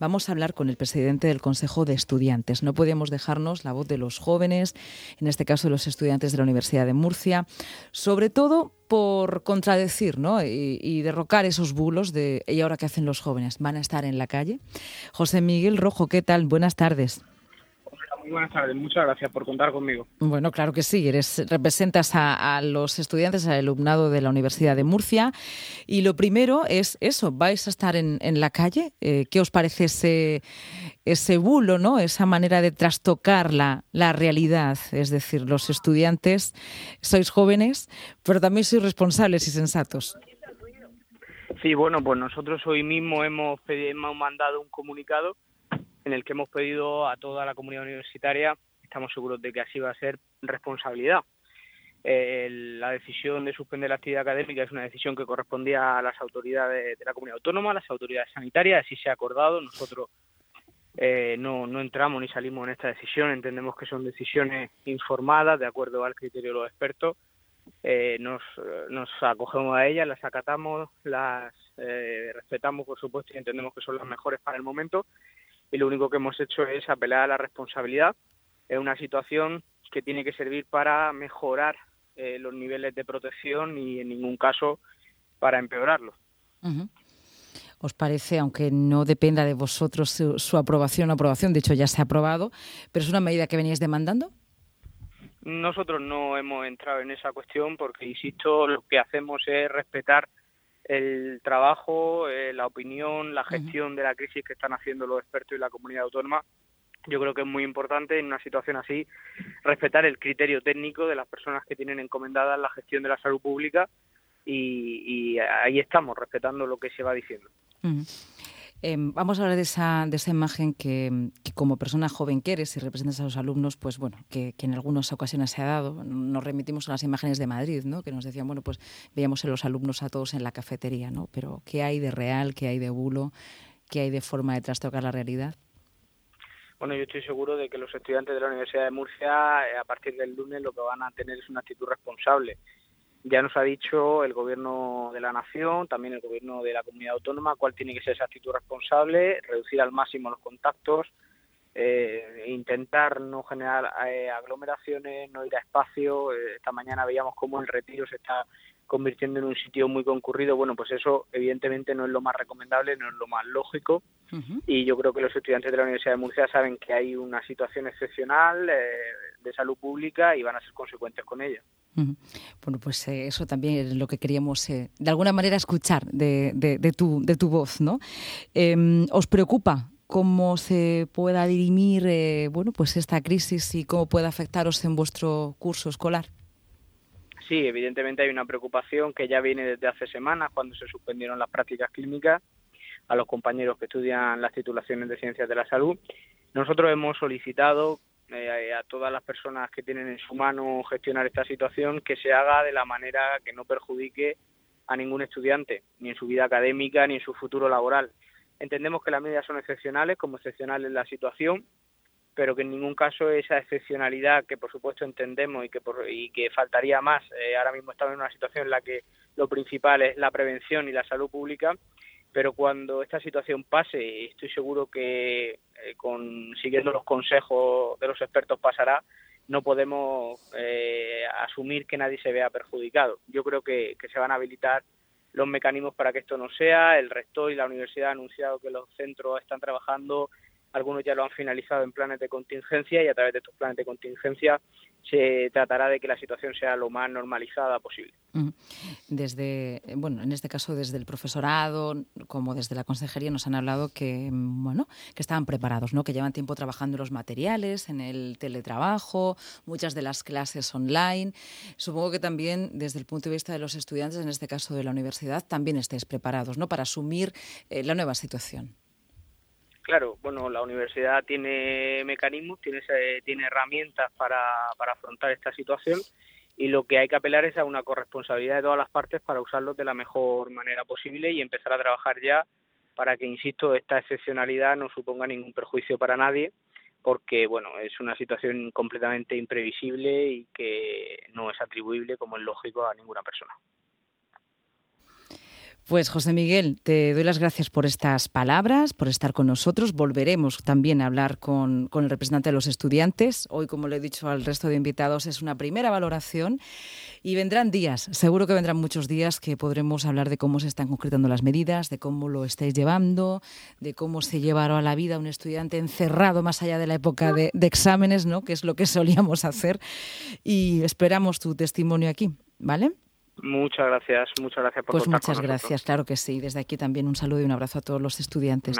vamos a hablar con el presidente del Consejo de Estudiantes. No podíamos dejarnos la voz de los jóvenes, en este caso de los estudiantes de la Universidad de Murcia, sobre todo por contradecir ¿no? y, derrocar esos bulos de ¿y ahora qué hacen los jóvenes? ¿Van a estar en la calle? José Miguel Rojo, ¿qué tal? Buenas tardes buenas tardes, muchas gracias por contar conmigo. Bueno, claro que sí, eres representas a, los estudiantes, al alumnado de la Universidad de Murcia y lo primero es eso, vais a estar en, la calle, eh, ¿qué os parece ese, ese bulo, ¿no? esa manera de trastocar la, la realidad? Es decir, los estudiantes sois jóvenes, pero también sois responsables y sensatos. Sí, bueno, pues nosotros hoy mismo hemos, hemos mandado un comunicado en el que hemos pedido a toda la comunidad universitaria, estamos seguros de que así va a ser, responsabilidad. Eh, la decisión de suspender la actividad académica es una decisión que correspondía a las autoridades de la comunidad autónoma, a las autoridades sanitarias, así se ha acordado. Nosotros eh, no, entramos ni salimos en esta decisión, entendemos que son decisiones informadas de acuerdo al criterio de los expertos. Eh, nos, nos acogemos a ellas, las acatamos, las respetamos, por supuesto, y entendemos que son las mejores para el momento y lo único que hemos hecho es apelar a la responsabilidad en una situación que tiene que servir para mejorar eh, los niveles de protección y en ningún caso para empeorarlos. ¿Os parece, aunque no dependa de vosotros su, aprobación o aprobación, de hecho ya se ha aprobado, pero es una medida que veníais demandando? Nosotros no hemos entrado en esa cuestión porque, insisto, lo que hacemos es respetar el trabajo, eh, la opinión, la gestión de la crisis que están haciendo los expertos y la comunidad autónoma. Yo creo que es muy importante en una situación así respetar el criterio técnico de las personas que tienen encomendada la gestión de la salud pública y, ahí estamos, respetando lo que se va diciendo. Em, vamos a hablar de esa, de esa imagen que, como persona joven que eres y representas a los alumnos, pues bueno, que, en algunas ocasiones se ha dado. Nos remitimos a las imágenes de Madrid, ¿no? Que nos decían, bueno, pues veíamos a los alumnos a todos en la cafetería, ¿no? Pero ¿qué hay de real, qué hay de bulo, qué hay de forma de trastocar la realidad? Bueno, yo estoy seguro de que los estudiantes de la Universidad de Murcia, eh, a partir del lunes, lo que van a tener es una actitud responsable ya nos ha dicho el Gobierno de la Nación, también el Gobierno de la Comunidad Autónoma, cuál tiene que ser esa actitud responsable, reducir al máximo los contactos, eh, intentar no generar eh, aglomeraciones, no ir a espacio. Eh, esta mañana veíamos cómo el retiro se está convirtiendo en un sitio muy concurrido. Bueno, pues eso evidentemente no es lo más recomendable, no es lo más lógico. Y yo creo que los estudiantes de la Universidad de Murcia saben que hay una situación excepcional de salud pública y van a ser consecuentes con ella. Bueno, pues eh, eso también es lo que queríamos eh, de alguna manera escuchar de, de, tu, de tu voz, ¿no? Em, ¿Os preocupa cómo se pueda dirimir eh, bueno, pues esta crisis y cómo puede afectaros en vuestro curso escolar? Sí, evidentemente hay una preocupación que ya viene desde hace semanas cuando se suspendieron las prácticas clínicas a los compañeros que estudian las titulaciones de ciencias de la salud. Nosotros hemos solicitado eh, a todas las personas que tienen en su mano gestionar esta situación que se haga de la manera que no perjudique a ningún estudiante, ni en su vida académica, ni en su futuro laboral. Entendemos que las medidas son excepcionales, como excepcional es la situación, pero que en ningún caso esa excepcionalidad que por supuesto entendemos y que, y que faltaría más, eh, ahora mismo estamos en una situación en la que lo principal es la prevención y la salud pública, pero cuando esta situación pase, estoy seguro que eh, con, siguiendo los consejos de los expertos pasará, no podemos eh, asumir que nadie se vea perjudicado. Yo creo que, se van a habilitar los mecanismos para que esto no sea. El rector y la universidad han anunciado que los centros están trabajando algunos ya lo han finalizado en planes de contingencia y a través de estos planes de contingencia se tratará de que la situación sea lo más normalizada posible. Desde, bueno, en este caso desde el profesorado como desde la consejería nos han hablado que, bueno, que estaban preparados, ¿no? Que llevan tiempo trabajando en los materiales, en el teletrabajo, muchas de las clases online. Supongo que también desde el punto de vista de los estudiantes, en este caso de la universidad, también estéis preparados, ¿no? Para asumir eh, la nueva situación. Claro, bueno, la universidad tiene mecanismos, tiene, tiene herramientas para, para afrontar esta situación y lo que hay que apelar es a una corresponsabilidad de todas las partes para usarlos de la mejor manera posible y empezar a trabajar ya para que, insisto, esta excepcionalidad no suponga ningún perjuicio para nadie, porque, bueno, es una situación completamente imprevisible y que no es atribuible, como es lógico, a ninguna persona. Pues José Miguel, te doy las gracias por estas palabras, por estar con nosotros. Volveremos también a hablar con, con, el representante de los estudiantes. Hoy, como le he dicho al resto de invitados, es una primera valoración y vendrán días, seguro que vendrán muchos días que podremos hablar de cómo se están concretando las medidas, de cómo lo estáis llevando, de cómo se llevará a la vida un estudiante encerrado más allá de la época de, de exámenes, ¿no? que es lo que solíamos hacer. Y esperamos tu testimonio aquí, ¿vale? Muchas gracias, muchas gracias por Pues muchas gracias, claro que sí. Desde aquí también un saludo y un abrazo a todos los estudiantes.